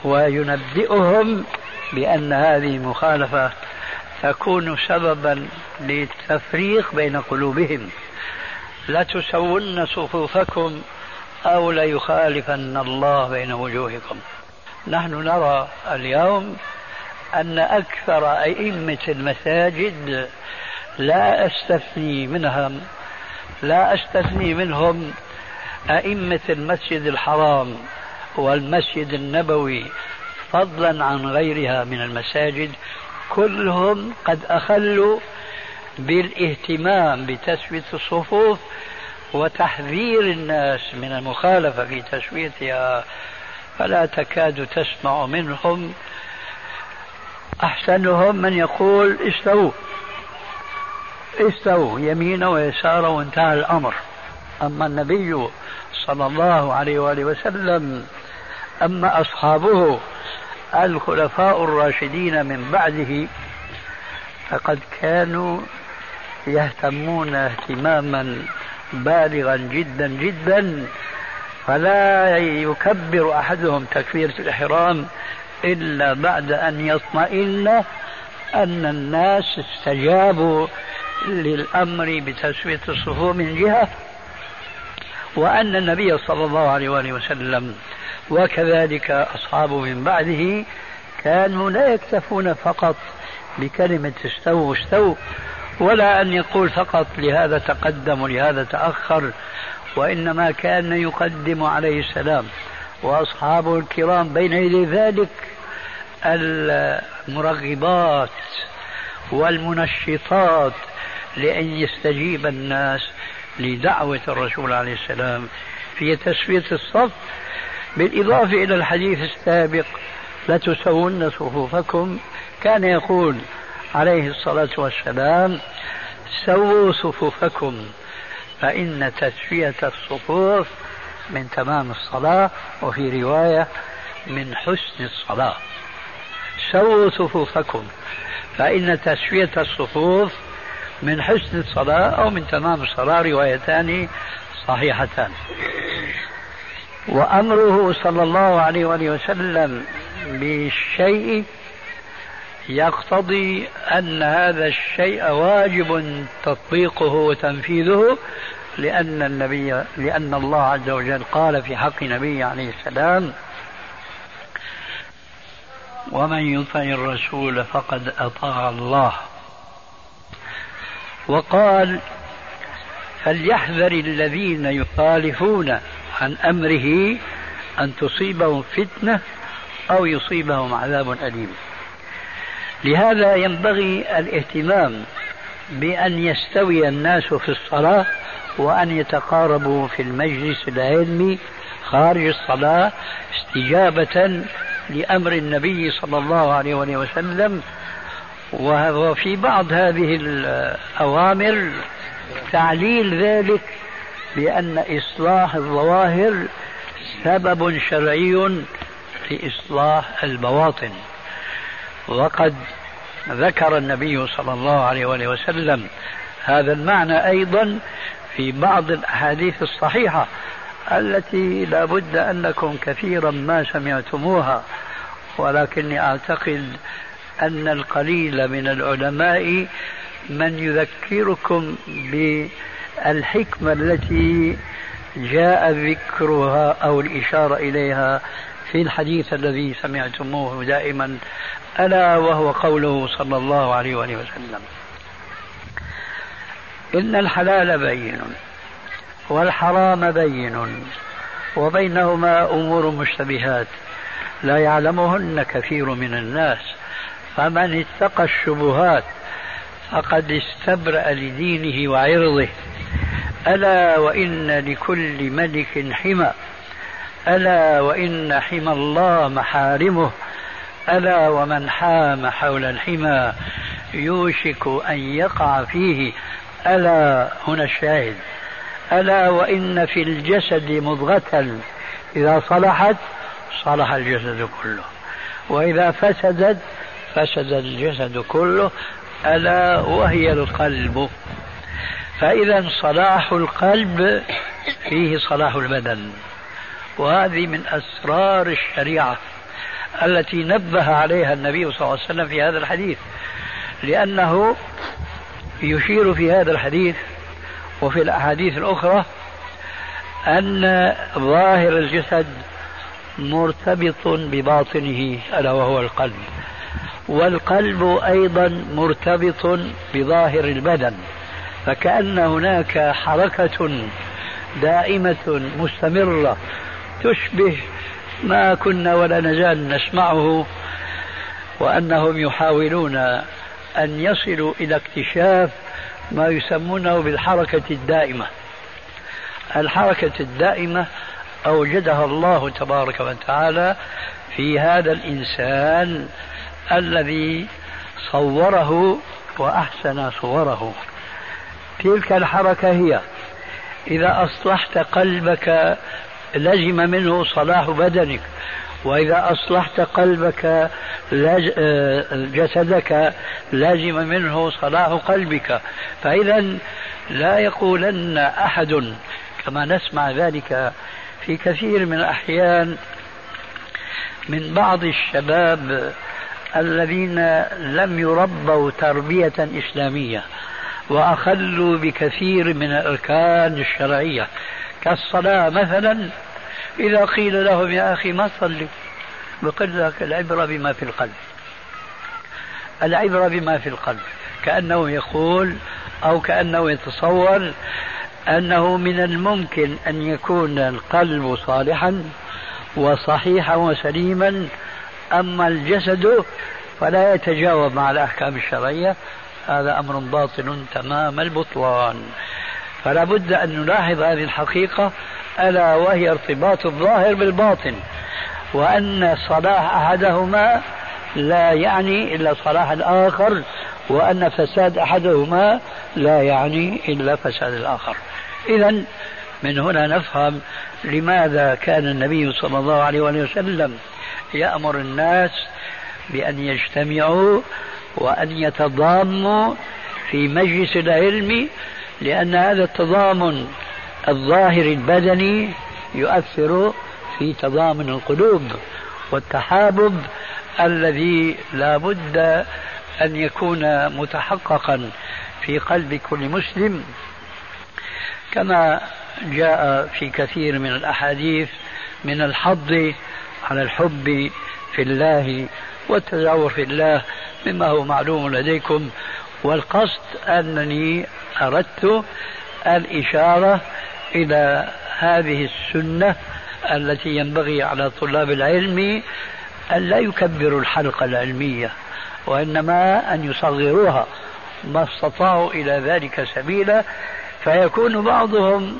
وينبئهم بأن هذه المخالفة تكون سببا للتفريق بين قلوبهم. لتسون صفوفكم أو ليخالفن الله بين وجوهكم. نحن نرى اليوم أن أكثر أئمة المساجد لا أستثني منهم لا أستثني منهم أئمة المسجد الحرام والمسجد النبوي فضلا عن غيرها من المساجد. كلهم قد أخلوا بالإهتمام بتسوية الصفوف وتحذير الناس من المخالفة في تسويتها فلا تكاد تسمع منهم. أحسنهم من يقول استووا. استووا يمينا ويسارا وانتهى الأمر. أما النبي صلى الله عليه وآله وسلم أما أصحابه الخلفاء الراشدين من بعده فقد كانوا يهتمون اهتماما بالغا جدا جدا فلا يكبر أحدهم تكبيرة الإحرام إلا بعد أن يطمئن أن الناس استجابوا للأمر بتسوية الصفوف من جهة وأن النبي صلى الله عليه وآله وسلم وكذلك أصحابه من بعده كانوا لا يكتفون فقط بكلمة استووا استووا ولا أن يقول فقط لهذا تقدم ولهذا تأخر وإنما كان يقدم عليه السلام. وأصحابه الكرام بين يدي ذلك المرغبات والمنشطات لأن يستجيب الناس لدعوة الرسول عليه السلام في تسوية الصف. بالإضافة إلى الحديث السابق لتسون صفوفكم. كان يقول عليه الصلاة والسلام سووا صفوفكم فإن تسوية الصفوف من تمام الصلاة وفي رواية من حسن الصلاة. سووا صفوفكم فإن تسوية الصفوف من حسن الصلاة أو من تمام الصلاة روايتان صحيحتان. وأمره صلى الله عليه وآله وسلم بالشيء يقتضي أن هذا الشيء واجب تطبيقه وتنفيذه لأن النبي لأن الله عز وجل قال في حق نبيه عليه السلام ومن يطع الرسول فقد أطاع الله. وقال فليحذر الذين يخالفون عن أمره أن تصيبهم فتنة أو يصيبهم عذاب أليم. لهذا ينبغي الاهتمام بأن يستوي الناس في الصلاة وأن يتقاربوا في المجلس العلمي خارج الصلاة استجابة لأمر النبي صلى الله عليه وسلم. وفي بعض هذه الأوامر تعليل ذلك بأن إصلاح الظواهر سبب شرعي لإصلاح البواطن. وقد ذكر النبي صلى الله عليه وآله وسلم هذا المعنى أيضا في بعض الأحاديث الصحيحة التي لا بد أنكم كثيرا ما سمعتموها ولكني أعتقد أن القليل من العلماء من يذكركم بالحكمة التي جاء ذكرها أو الإشارة إليها في الحديث الذي سمعتموه دائما ألا وهو قوله صلى الله عليه وآله وسلم. إن الحلال بين والحرام بين وبينهما أمور مشتبهات لا يعلمهن كثير من الناس. فمن اتقى الشبهات فقد استبرأ لدينه وعرضه. ألا وإن لكل ملك حمى. ألا وإن حمى الله محارمه ألا ومن حام حول الحمى يوشك أن يقع فيه ألا هنا الشاهد ألا وإن في الجسد مضغة إذا صلحت صلح الجسد كله وإذا فسدت فسد الجسد كله ألا وهي القلب فإذا صلاح القلب فيه صلاح البدن. وهذه من أسرار الشريعة التي نبه عليها النبي صلى الله عليه وسلم في هذا الحديث لأنه يشير في هذا الحديث وفي الأحاديث الأخرى أن ظاهر الجسد مرتبط بباطنه ألا وهو القلب. والقلب أيضا مرتبط بظاهر البدن فكأن هناك حركة دائمة مستمرة تشبه ما كنا ولا نزال نسمعه وأنهم يحاولون أن يصلوا إلى اكتشاف ما يسمونه بالحركة الدائمة. الحركة الدائمة أوجدها الله تبارك وتعالى في هذا الإنسان الذي صوره وأحسن صوره. تلك الحركة هي إذا أصلحت قلبك لزم منه صلاح بدنك. وإذا أصلحت قلبك لج... جسدك لازم منه صلاح قلبك. فإذا لا يقولن أحد كما نسمع ذلك في كثير من الأحيان من بعض الشباب الذين لم يربوا تربية إسلامية وأخلوا بكثير من الأركان الشرعية. كالصلاة مثلا إذا قيل لهم يا أخي ما تصلي بقول لك العبرة بما في القلب. العبرة بما في القلب. كأنه يقول أو كأنه يتصور أنه من الممكن أن يكون القلب صالحا وصحيحا وسليما أما الجسد فلا يتجاوب مع الأحكام الشرعية. هذا أمر باطل تمام البطلان. فلا بد أن نلاحظ هذه الحقيقة ألا وهي ارتباط الظاهر بالباطن وأن صلاح أحدهما لا يعني إلا صلاح الآخر وأن فساد أحدهما لا يعني إلا فساد الآخر. إذا من هنا نفهم لماذا كان النبي صلى الله عليه وسلم يأمر الناس بأن يجتمعوا وأن يتضاموا في مجلس العلم لأن هذا التضامن الظاهر البدني يؤثر في تضامن القلوب والتحابب الذي لا بد أن يكون متحققا في قلب كل مسلم. كما جاء في كثير من الأحاديث من الحض على الحب في الله والتزاور في الله مما هو معلوم لديكم والقصد أنني أردت الإشارة إلى هذه السنة التي ينبغي على طلاب العلم أن لا يكبروا الحلقة العلمية وإنما أن يصغروها. ما استطاعوا إلى ذلك سبيلا فيكون بعضهم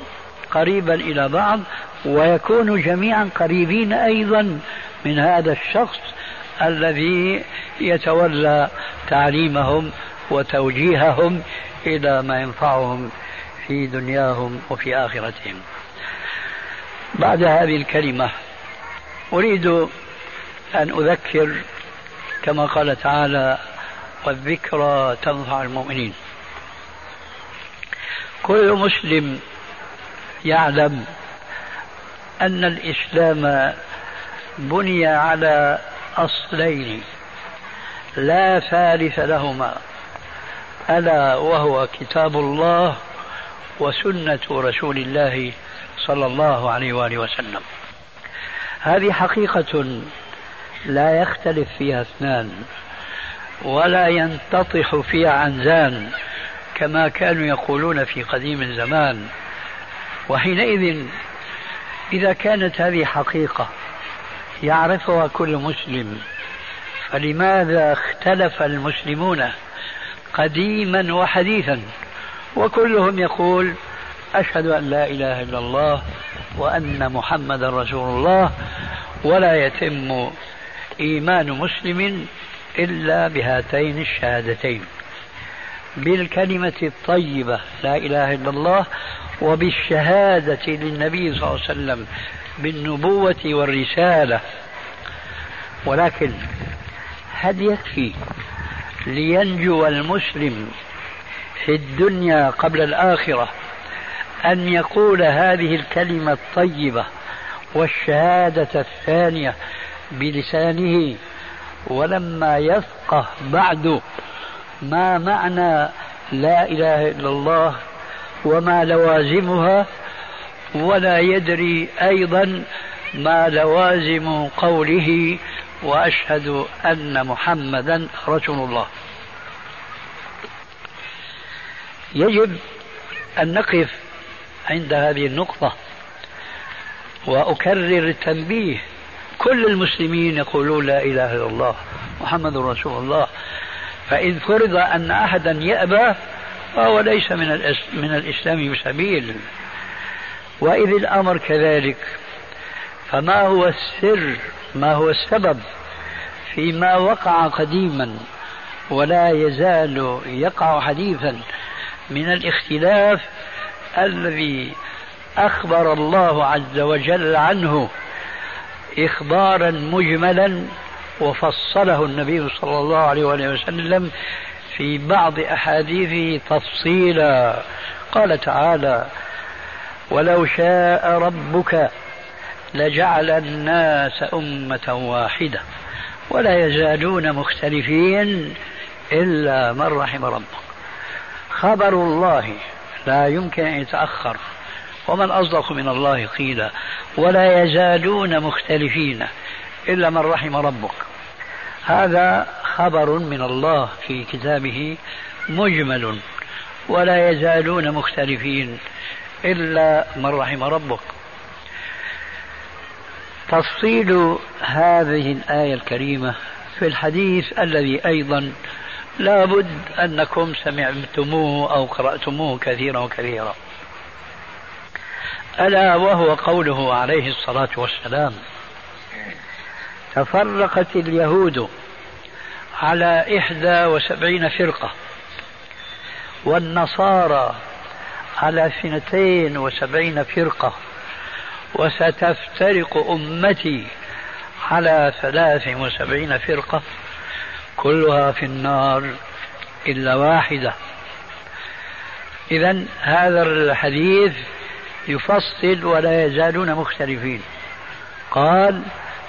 قريبا إلى بعض ويكون جميعا قريبين أيضا من هذا الشخص الذي يتولى تعليمهم وتوجيههم إلى ما ينفعهم في دنياهم وفي آخرتهم. بعد هذه الكلمة أريد أن أذكر كما قال تعالى والذكرى تنفع المؤمنين. كل مسلم يعلم أن الإسلام بني على أصلين لا ثالث لهما. ألا وهو كتاب الله وسنة رسول الله صلى الله عليه وآله وسلم. هذه حقيقة لا يختلف فيها اثنان ولا ينتطح فيها عنزان كما كانوا يقولون في قديم الزمان. وحينئذ إذا كانت هذه حقيقة يعرفها كل مسلم فلماذا اختلف المسلمون قديما وحديثا. وكلهم يقول أشهد أن لا إله إلا الله وأن محمدا رسول الله ولا يتم إيمان مسلم إلا بهاتين الشهادتين. بالكلمة الطيبة لا إله إلا الله وبالشهادة للنبي صلى الله عليه وسلم بالنبوة والرسالة. ولكن هل يكفي لينجو المسلم في الدنيا قبل الآخرة أن يقول هذه الكلمة الطيبة والشهادة الثانية بلسانه ولما يفقه بعد ما معنى لا إله إلا الله وما لوازمها ولا يدري أيضا ما لوازم قوله وأشهد أن محمدا رسول الله. يجب أن نقف عند هذه النقطة وأكرر التنبيه كل المسلمين يقولون لا إله إلا الله محمد رسول الله. فإن فرض أن أحدا يأبى فهو ليس من من الإسلام بسبيل وإذ الأمر كذلك فما هو السر ما هو السبب فيما وقع قديما ولا يزال يقع حديثا من الاختلاف الذي أخبر الله عز وجل عنه إخبارا مجملا وفصله النبي صلى الله عليه وسلم في بعض أحاديثه تفصيلا. قال تعالى ولو شاء ربك لجعل الناس أمة واحدة ولا يزالون مختلفين إلا من رحم ربك. خبر الله لا يمكن أن يتأخر ومن أصدق من الله قيلا ولا يزالون مختلفين إلا من رحم ربك. هذا خبر من الله في كتابه مجمل ولا يزالون مختلفين إلا من رحم ربك. تفصيل هذه الآية الكريمة في الحديث الذي أيضا لابد أنكم سمعتموه أو قرأتموه كثيرا وكثيرا. ألا وهو قوله عليه الصلاة والسلام تفرقت اليهود على إحدى وسبعين فرقة والنصارى على اثنتين وسبعين فرقة. وستفترق أمتي على ثلاث وسبعين فرقة كلها في النار إلا واحدة. إذا هذا الحديث يفصل ولا يزالون مختلفين. قال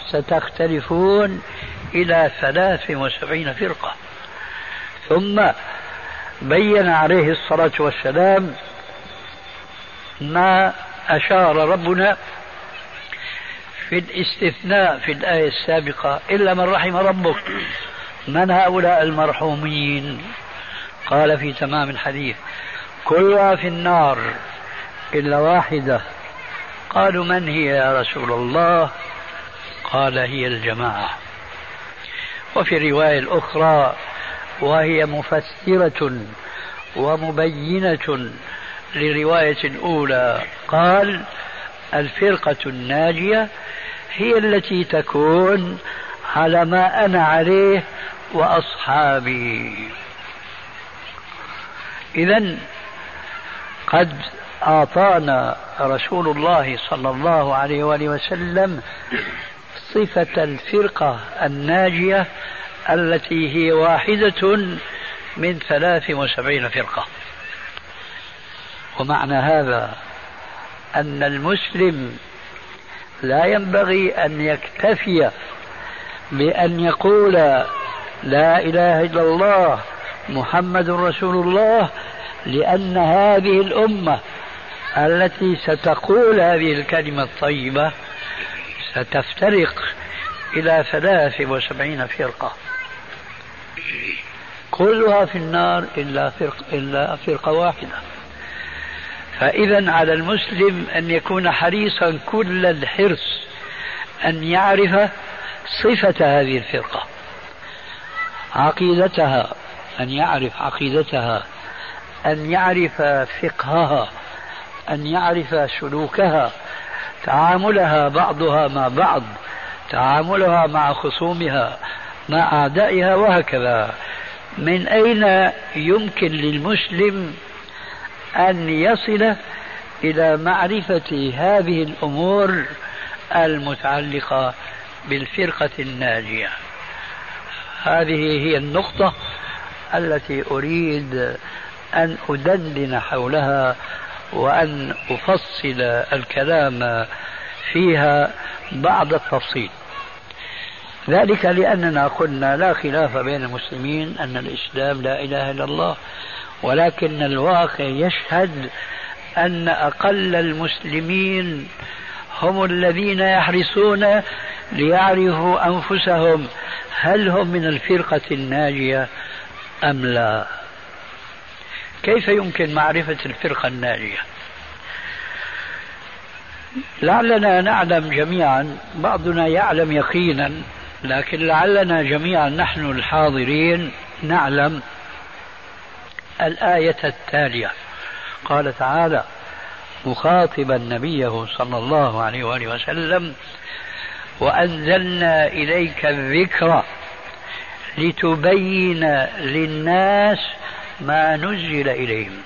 ستختلفون إلى ثلاث وسبعين فرقة. ثم بين عليه الصلاة والسلام ما أشار ربنا في الاستثناء في الآية السابقة إلا من رحم ربك من هؤلاء المرحومين؟ قال في تمام الحديث كلها في النار إلا واحدة. قالوا من هي يا رسول الله؟ قال هي الجماعة. وفي الرواية الأخرى وهي مفسرة ومبينة لرواية الأولى قال الفرقة الناجية هي التي تكون على ما أنا عليه وأصحابي. إذا قد أعطانا رسول الله صلى الله عليه وآله وسلم صفة الفرقة الناجية التي هي واحدة من ثلاث وسبعين فرقة. ومعنى هذا أن المسلم لا ينبغي أن يكتفي بأن يقول لا إله إلا الله محمد رسول الله لأن هذه الأمة التي ستقول هذه الكلمة الطيبة ستفترق إلى ثلاث وسبعين فرقة. كلها في النار إلا فرق إلا فرقة واحدة. فإذا على المسلم أن يكون حريصا كل الحرص أن يعرف صفة هذه الفرقة عقيدتها أن يعرف عقيدتها أن يعرف فقهها أن يعرف سلوكها تعاملها بعضها مع بعض تعاملها مع خصومها مع أعدائها وهكذا. من أين يمكن للمسلم أن يصل إلى معرفة هذه الأمور المتعلقة بالفرقة الناجية. هذه هي النقطة التي أريد أن أدندن حولها وأن أفصل الكلام فيها بعد التفصيل. ذلك لأننا قلنا لا خلاف بين المسلمين أن الإسلام لا إله إلا الله ولكن الواقع يشهد أن أقل المسلمين هم الذين يحرصون ليعرفوا أنفسهم هل هم من الفرقة الناجية أم لا. كيف يمكن معرفة الفرقة الناجية؟ لعلنا نعلم جميعا بعضنا يعلم يقينا لكن لعلنا جميعا نحن الحاضرين نعلم الآية التالية. قال تعالى مخاطبا نبيه صلى الله عليه وآله وسلم وأنزلنا إليك الذكر لتبين للناس ما نزل إليهم.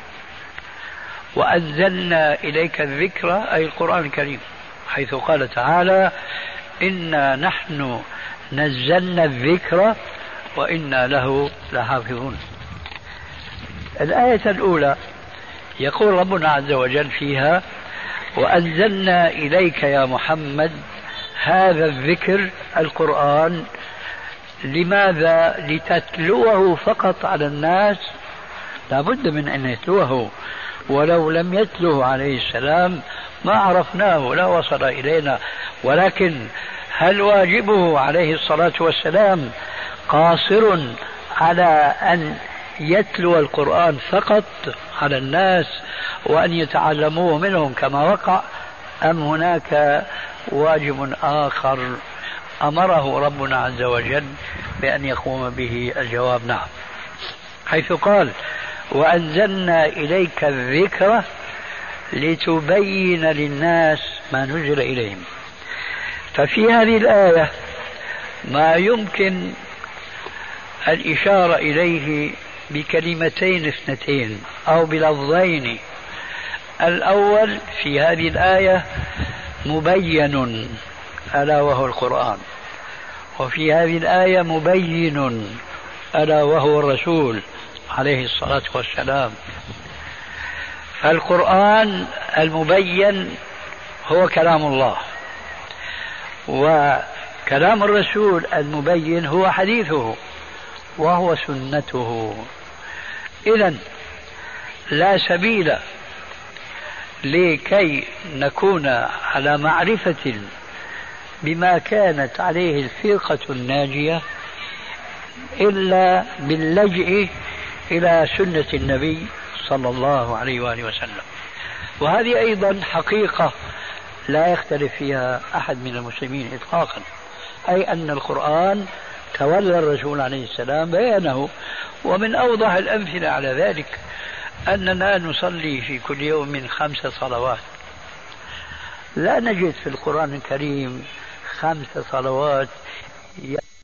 وأنزلنا إليك الذكر أي القرآن الكريم حيث قال تعالى إنا نحن نزلنا الذكر وإنا له لحافظون. الآية الأولى يقول ربنا عز وجل فيها وأنزلنا إليك يا محمد هذا الذكر القرآن لماذا؟ لتتلوه فقط على الناس لابد من أن يتلوه. ولو لم يتلوه عليه السلام ما عرفناه لا وصل إلينا. ولكن هل واجبه عليه الصلاة والسلام قاصر على أن يتلو القرآن فقط على الناس وأن يتعلموه منهم كما وقع أم هناك واجب آخر أمره ربنا عز وجل بأن يقوم به الجواب؟ نعم. حيث قال وأنزلنا إليك الذكر لتبين للناس ما نزل إليهم. ففي هذه الآية ما يمكن الإشارة إليه بكلمتين اثنتين أو بلفظين. الأول في هذه الآية مبين ألا وهو القرآن. وفي هذه الآية مبين ألا وهو الرسول عليه الصلاة والسلام. فالقرآن المبين هو كلام الله وكلام الرسول المبين هو حديثه وهو سنته. إذا لا سبيل لكي نكون على معرفة بما كانت عليه الفرقة الناجية إلا باللجئ إلى سنة النبي صلى الله عليه وآله وسلم. وهذه أيضا حقيقة لا يختلف فيها أحد من المسلمين إطلاقا أي أن القرآن تولى الرسول عليه السلام بيانه. ومن أوضح الأمثلة على ذلك أننا نصلي في كل يوم خمس صلوات. لا نجد في القرآن الكريم خمس صلوات